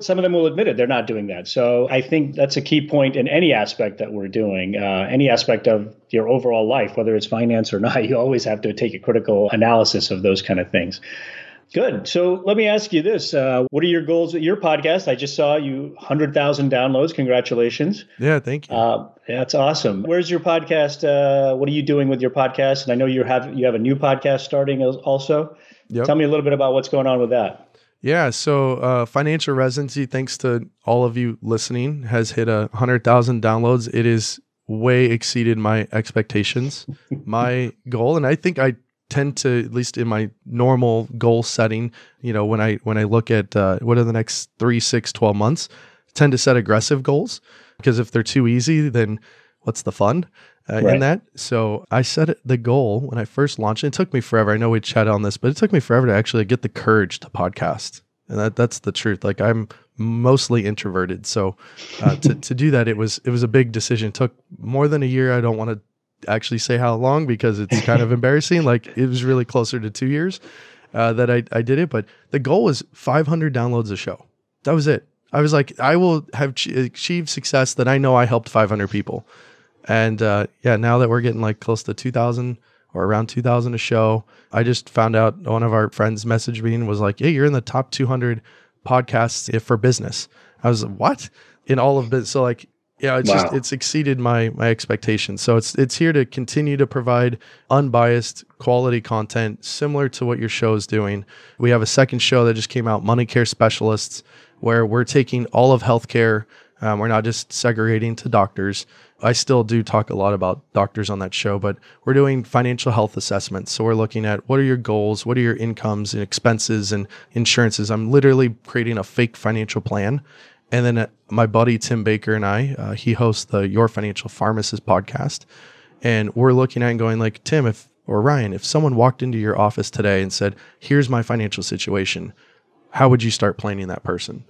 Some of them will admit it; they're not doing that. So I think that's a key point in any aspect that we're doing, uh, any aspect of your overall life, whether it's finance or not. You always have to take a critical analysis of those kind of things. Good. So let me ask you this: uh, What are your goals with your podcast? I just saw you hundred thousand downloads. Congratulations! Yeah, thank you. Uh, that's awesome. Where's your podcast? Uh, what are you doing with your podcast? And I know you have you have a new podcast starting also. Yep. Tell me a little bit about what's going on with that. Yeah, so uh, financial residency, thanks to all of you listening, has hit a hundred thousand downloads. It is way exceeded my expectations. my goal, and I think I tend to at least in my normal goal setting you know when i when i look at uh, what are the next three six 12 months tend to set aggressive goals. Because if they're too easy then what's the fun uh, right. in that? So i set the goal when i first launched it, took me forever. I know we chatted on this but it took me forever to actually get the courage to podcast. And that that's the truth. Like i'm mostly introverted. So uh, to, to do that it was it was a big decision. It took more than a year. I don't want to actually say how long because it's kind of embarrassing. Like it was really closer to two years uh, that I, I did it, but the goal was 500 downloads a show. That was it. I was like, I will have achieved success that I know I helped 500 people. And uh, yeah, now that we're getting like close to 2,000 or around 2,000 a show, I just found out one of our friends messaged me and was like, Hey, you're in the top 200 podcasts for business. I was like, what in all of business. So like Yeah, it's wow. just it's exceeded my my expectations. So it's it's here to continue to provide unbiased quality content similar to what your show is doing. We have a second show that just came out, Money Care Specialists, where we're taking all of healthcare. Um, we're not just segregating to doctors. I still do talk a lot about doctors on that show, but we're doing financial health assessments. So we're looking at what are your goals, what are your incomes and expenses and insurances. I'm literally creating a fake financial plan and then uh, my buddy Tim Baker and I, uh, he hosts the Your Financial Pharmacist podcast, and we're looking at and going like, Tim, if or Ryan, if someone walked into your office today and said, "Here's my financial situation," how would you start planning that person?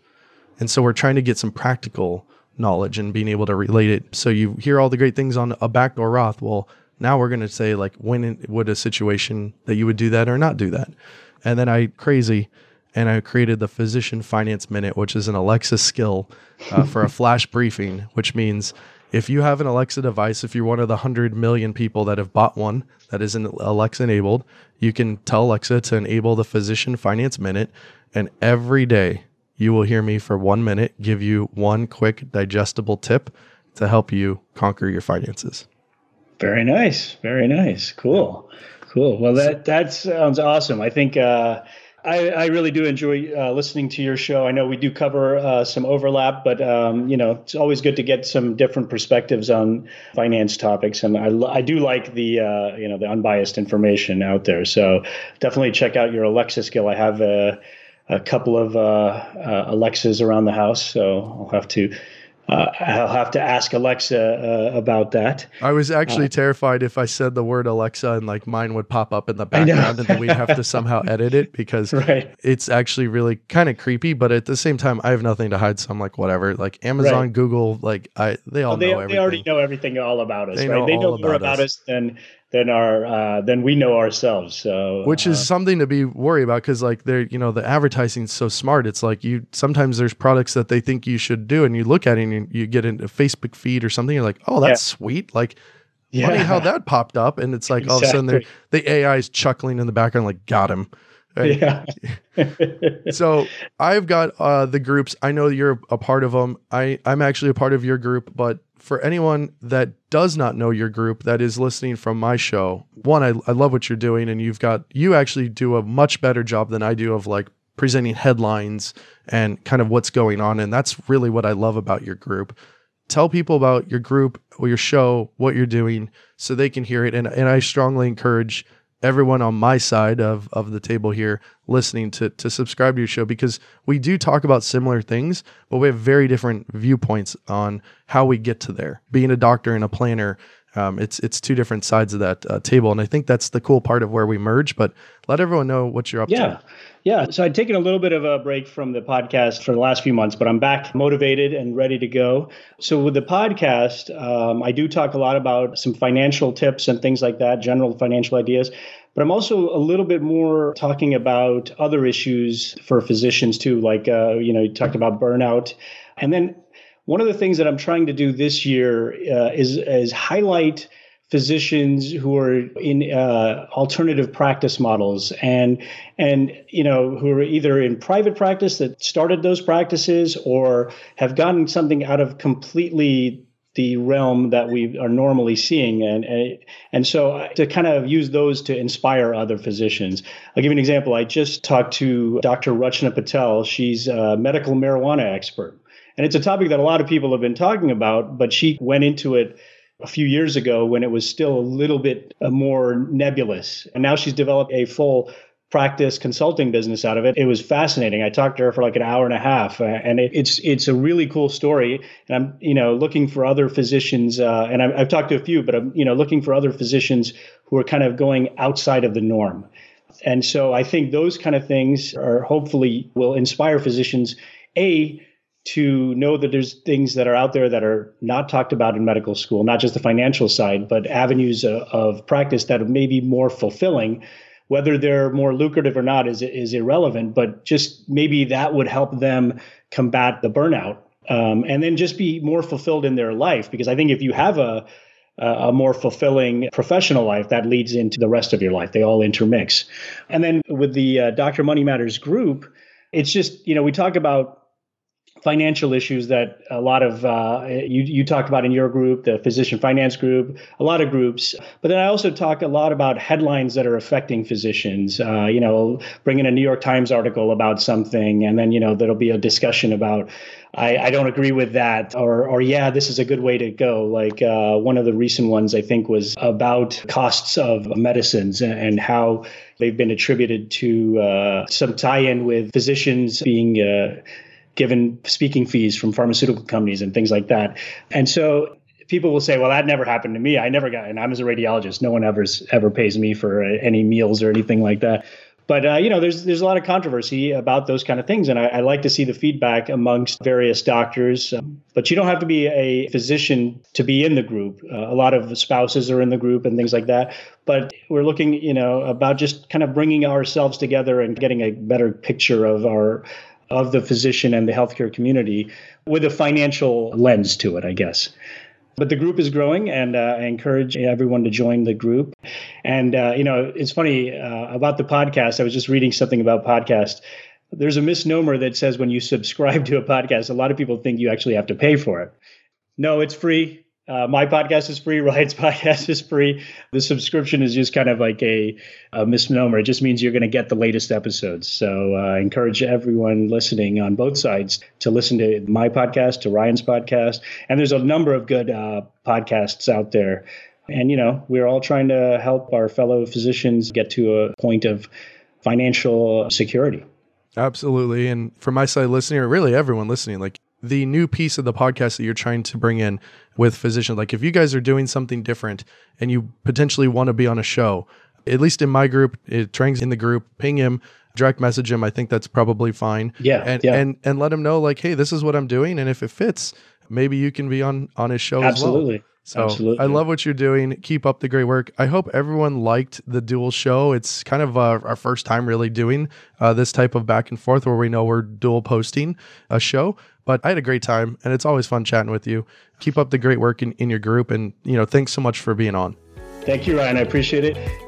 And so we're trying to get some practical knowledge and being able to relate it. So you hear all the great things on a backdoor Roth. Well, now we're going to say like, when would a situation that you would do that or not do that? And then I crazy and I created the Physician Finance Minute, which is an Alexa skill uh, for a flash briefing, which means if you have an Alexa device, if you're one of the 100 million people that have bought one that isn't Alexa enabled, you can tell Alexa to enable the Physician Finance Minute. And every day you will hear me for one minute give you one quick digestible tip to help you conquer your finances. Very nice. Very nice. Cool. Cool. Well, that, that sounds awesome. I think, uh, I, I, really do enjoy uh, listening to your show. I know we do cover uh, some overlap, but um, you know it's always good to get some different perspectives on finance topics, and I, I do like the uh, you know the unbiased information out there. So definitely check out your Alexa skill. I have a, a couple of uh, uh, Alexas around the house, so I'll have to uh, I'll have to ask Alexa uh, about that. I was actually uh, terrified if I said the word Alexa and like mine would pop up in the background and then we'd have to somehow edit it because right. it's actually really kind of creepy. But at the same time, I have nothing to hide, so I'm like, whatever. Like Amazon, right. Google, like I, they all they, know everything. They already know everything all about us. They right? Know they know more about us. us than than our uh, than we know ourselves. So which is uh, something to be worried about because like they're you know the advertising's so smart. It's like you sometimes there's products that they think you should do, and you look at it and you, you get into Facebook feed or something. You're like, oh, that's yeah. sweet. Like. Yeah. Funny how that popped up, and it's like exactly. all of a sudden the AI is chuckling in the background, like got him. Right? Yeah. so I've got uh, the groups. I know you're a part of them. I I'm actually a part of your group, but for anyone that does not know your group that is listening from my show, one, I, I love what you're doing, and you've got you actually do a much better job than I do of like presenting headlines and kind of what's going on, and that's really what I love about your group. Tell people about your group or your show, what you're doing, so they can hear it, and and I strongly encourage everyone on my side of, of the table here listening to, to subscribe to your show because we do talk about similar things, but we have very different viewpoints on how we get to there. Being a doctor and a planner, um, it's it's two different sides of that uh, table, and I think that's the cool part of where we merge. But let everyone know what you're up yeah. to. Yeah, yeah. so I'd taken a little bit of a break from the podcast for the last few months, but I'm back motivated and ready to go. So, with the podcast, um, I do talk a lot about some financial tips and things like that, general financial ideas. But I'm also a little bit more talking about other issues for physicians too, like, uh, you know, you talked about burnout. And then one of the things that I'm trying to do this year uh, is, is highlight physicians who are in uh, alternative practice models and and you know who are either in private practice that started those practices or have gotten something out of completely the realm that we are normally seeing. And and, so to kind of use those to inspire other physicians. I'll give you an example. I just talked to dr rachna patel. She's a medical marijuana expert and it's a topic that a lot of people have been talking about but she went into it a few years ago when it was still a little bit uh, more nebulous. And now she's developed a full practice consulting business out of it. It was fascinating. I talked to her for like an hour and a half, uh, and it, it's it's a really cool story. And I'm you know looking for other physicians, uh, and i have talked to a few, but I'm you know looking for other physicians who are kind of going outside of the norm. And so I think those kind of things are hopefully will inspire physicians a to know that there's things that are out there that are not talked about in medical school, not just the financial side, but avenues of, of practice that may be more fulfilling. Whether they're more lucrative or not is is irrelevant, but just maybe that would help them combat the burnout, um, and then just be more fulfilled in their life. Because I think if you have a a more fulfilling professional life that leads into the rest of your life. They all intermix. And then with the uh, Dr. Money Matters group, it's just, you know, we talk about financial issues that a lot of uh, you, you talked about in your group, the physician finance group, a lot of groups. But then I also talk a lot about headlines that are affecting physicians. Uh, you know, bring in a New York Times article about something, and then you know there'll be a discussion about I, I, don't agree with that, or or yeah, this is a good way to go. Like uh, one of the recent ones I think was about costs of medicines and, and how they've been attributed to uh, some tie-in with physicians being uh, given speaking fees from pharmaceutical companies and things like that. And so people will say, "Well, that never happened to me. I never got." And I'm as a radiologist, no one ever ever pays me for any meals or anything like that. But uh, you know, there's there's a lot of controversy about those kind of things, and I, I like to see the feedback amongst various doctors. Um, but you don't have to be a physician to be in the group. Uh, a lot of spouses are in the group and things like that. But we're looking, you know, about just kind of bringing ourselves together and getting a better picture of our of the physician and the healthcare community with a financial lens to it, I guess. But the group is growing, and uh, I encourage everyone to join the group. And uh, you know, it's funny uh, about the podcast. I was just reading something about podcast. There's a misnomer that says when you subscribe to a podcast, a lot of people think you actually have to pay for it. No, it's free. Uh, my podcast is free. Ryan's podcast is free. The subscription is just kind of like a, a misnomer. It just means you're going to get the latest episodes. So uh, I encourage everyone listening on both sides to listen to my podcast, to Ryan's podcast. And there's a number of good uh, podcasts out there. And, you know, we're all trying to help our fellow physicians get to a point of financial security. Absolutely. And from my side listening, or really everyone listening, like the new piece of the podcast that you're trying to bring in with physicians. Like if you guys are doing something different and you potentially want to be on a show, at least in my group, eh, it Tarang's in the group, ping him, direct message him. I think that's probably fine. Yeah. And yeah. and and let him know like, hey, this is what I'm doing. And if it fits, maybe you can be on on his show Absolutely. as well. So Absolutely. I love what you're doing. Keep up the great work. I hope everyone liked the dual show. It's kind of uh, our first time really doing uh, this type of back and forth where we know we're dual posting a show. But I had a great time, and it's always fun chatting with you. Keep up the great work in, in your group, and you know, thanks so much for being on. Thank you, Ryan. I appreciate it.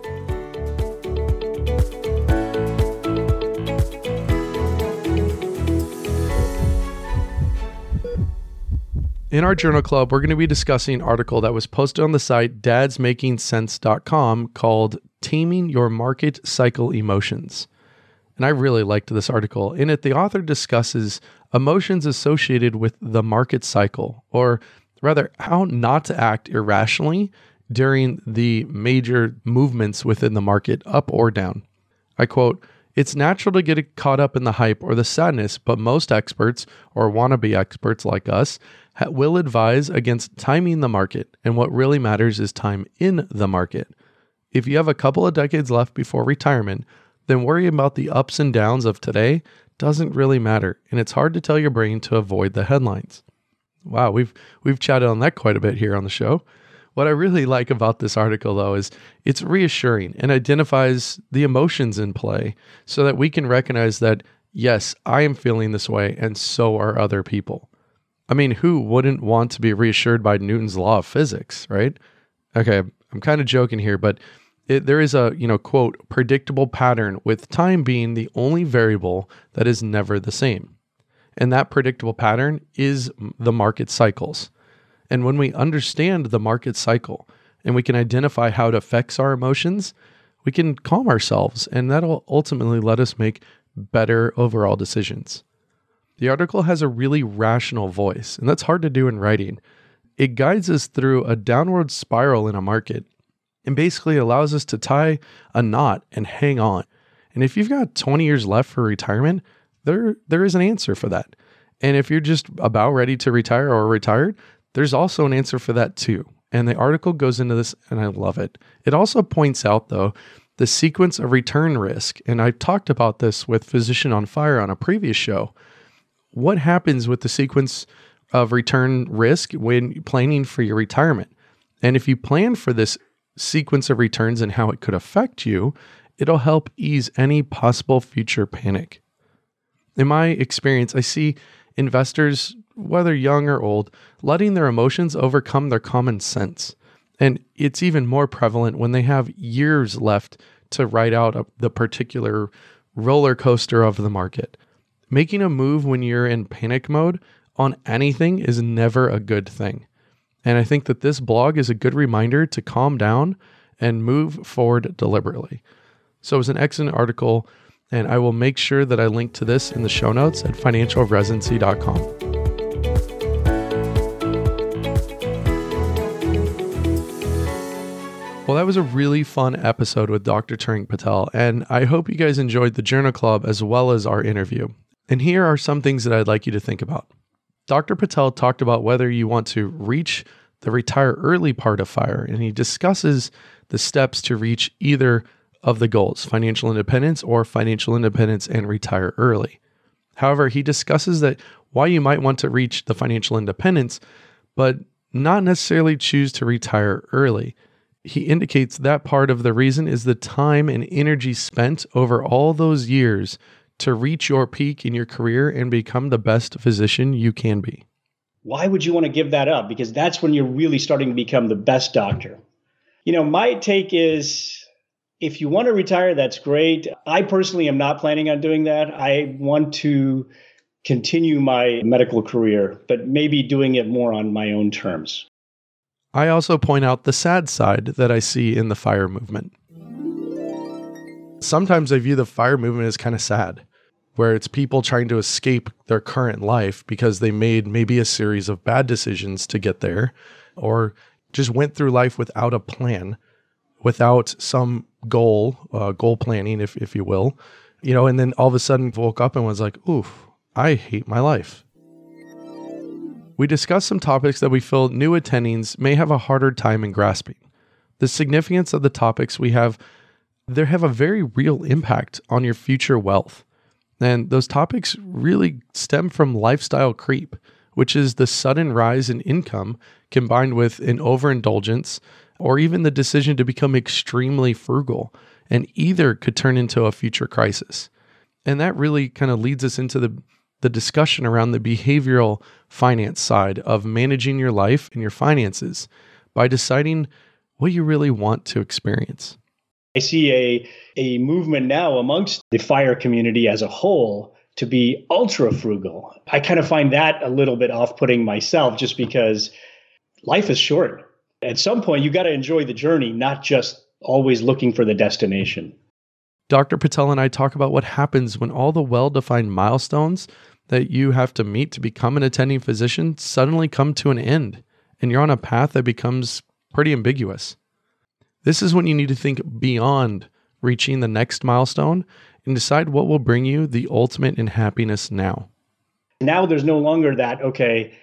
In our journal club, we're going to be discussing an article that was posted on the site dadsmakingsense.com called Taming Your Market Cycle Emotions. And I really liked this article. In it, the author discusses emotions associated with the market cycle, or rather, how not to act irrationally during the major movements within the market, up or down. I quote, it's natural to get caught up in the hype or the sadness, but most experts, or wannabe experts like us, will advise against timing the market, and what really matters is time in the market. If you have a couple of decades left before retirement, then worrying about the ups and downs of today doesn't really matter, and it's hard to tell your brain to avoid the headlines. Wow, we've we've chatted on that quite a bit here on the show. What I really like about this article though is it's reassuring and identifies the emotions in play so that we can recognize that yes, I am feeling this way and so are other people. I mean, who wouldn't want to be reassured by Newton's law of physics, right? Okay, I'm kind of joking here, but it, there is a, you know, quote, predictable pattern with time being the only variable that is never the same. And that predictable pattern is the market cycles. And when we understand the market cycle and we can identify how it affects our emotions, we can calm ourselves and that'll ultimately let us make better overall decisions. The article has a really rational voice, and that's hard to do in writing. It guides us through a downward spiral in a market and basically allows us to tie a knot and hang on. And if you've got 20 years left for retirement, there there is an answer for that. And if you're just about ready to retire or retired, there's also an answer for that too. And the article goes into this and I love it. It also points out though the sequence of return risk. And I've talked about this with Physician on Fire on a previous show. What happens with the sequence of return risk when planning for your retirement? And if you plan for this sequence of returns and how it could affect you, it'll help ease any possible future panic. In my experience, I see investors, whether young or old, letting their emotions overcome their common sense. And it's even more prevalent when they have years left to ride out the particular roller coaster of the market. Making a move when you're in panic mode on anything is never a good thing. And I think that this blog is a good reminder to calm down and move forward deliberately. So it's an excellent article, and I will make sure that I link to this in the show notes at financialresidency.com. Well, that was a really fun episode with Dr. Tarang Patel, and I hope you guys enjoyed the Journal Club as well as our interview. And here are some things that I'd like you to think about. Dr. Patel talked about whether you want to reach the retire early part of FIRE, and he discusses the steps to reach either of the goals financial independence or financial independence and retire early. However, he discusses that why you might want to reach the financial independence, but not necessarily choose to retire early he indicates that part of the reason is the time and energy spent over all those years to reach your peak in your career and become the best physician you can be. Why would you want to give that up? Because that's when you're really starting to become the best doctor. You know, my take is if you want to retire, that's great. I personally am not planning on doing that. I want to continue my medical career, but maybe doing it more on my own terms. I also point out the sad side that I see in the fire movement. Sometimes I view the fire movement as kind of sad, where it's people trying to escape their current life because they made maybe a series of bad decisions to get there, or just went through life without a plan, without some goal, uh, goal planning, if, if you will, you know, and then all of a sudden woke up and was like, oof, I hate my life we discuss some topics that we feel new attendings may have a harder time in grasping. The significance of the topics we have, they have a very real impact on your future wealth. And those topics really stem from lifestyle creep, which is the sudden rise in income combined with an overindulgence or even the decision to become extremely frugal. And either could turn into a future crisis. And that really kind of leads us into the the discussion around the behavioral finance side of managing your life and your finances by deciding what you really want to experience. I see a, a movement now amongst the fire community as a whole to be ultra frugal. I kind of find that a little bit off putting myself just because life is short. At some point, you got to enjoy the journey, not just always looking for the destination. Dr. Patel and I talk about what happens when all the well defined milestones that you have to meet to become an attending physician suddenly come to an end and you're on a path that becomes pretty ambiguous. This is when you need to think beyond reaching the next milestone and decide what will bring you the ultimate in happiness now. Now there's no longer that, okay,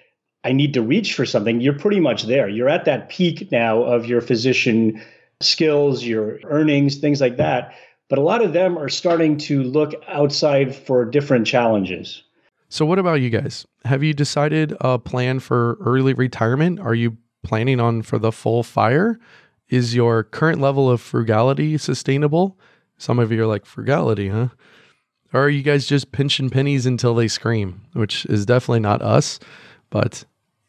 I need to reach for something. You're pretty much there. You're at that peak now of your physician skills, your earnings, things like that. But a lot of them are starting to look outside for different challenges. So, what about you guys? Have you decided a plan for early retirement? Are you planning on for the full fire? Is your current level of frugality sustainable? Some of you are like, frugality, huh? Or are you guys just pinching pennies until they scream, which is definitely not us, but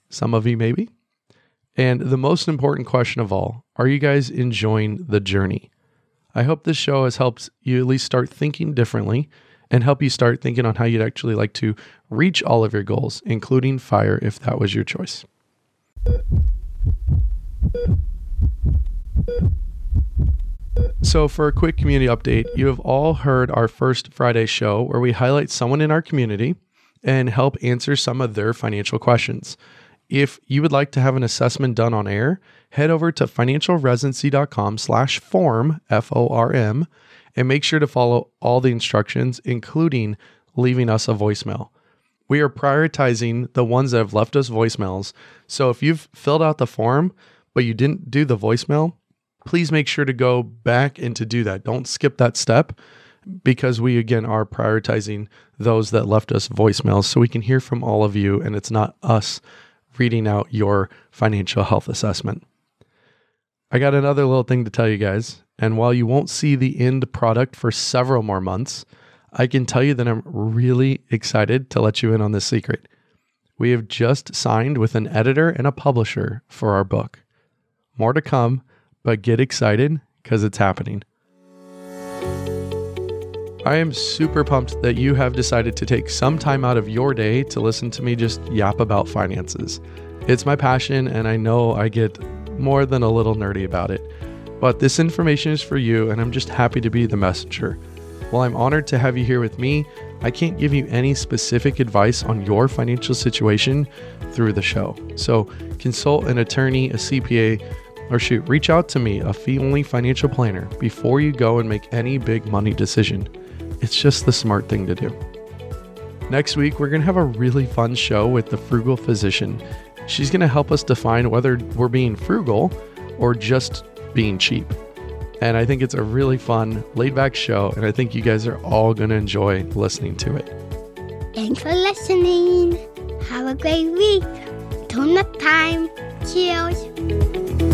some of you maybe? And the most important question of all are you guys enjoying the journey? I hope this show has helped you at least start thinking differently and help you start thinking on how you'd actually like to reach all of your goals, including fire if that was your choice. So, for a quick community update, you have all heard our first Friday show where we highlight someone in our community and help answer some of their financial questions. If you would like to have an assessment done on air, head over to financialresidency.com slash form, F-O-R-M, and make sure to follow all the instructions, including leaving us a voicemail. We are prioritizing the ones that have left us voicemails. So if you've filled out the form, but you didn't do the voicemail, please make sure to go back and to do that. Don't skip that step because we again are prioritizing those that left us voicemails so we can hear from all of you and it's not us reading out your financial health assessment. I got another little thing to tell you guys. And while you won't see the end product for several more months, I can tell you that I'm really excited to let you in on this secret. We have just signed with an editor and a publisher for our book. More to come, but get excited because it's happening. I am super pumped that you have decided to take some time out of your day to listen to me just yap about finances. It's my passion, and I know I get more than a little nerdy about it. But this information is for you, and I'm just happy to be the messenger. While I'm honored to have you here with me, I can't give you any specific advice on your financial situation through the show. So consult an attorney, a CPA, or shoot, reach out to me, a fee only financial planner, before you go and make any big money decision. It's just the smart thing to do. Next week, we're going to have a really fun show with the frugal physician. She's going to help us define whether we're being frugal or just being cheap. And I think it's a really fun, laid back show, and I think you guys are all going to enjoy listening to it. Thanks for listening. Have a great week. Till next time. Cheers.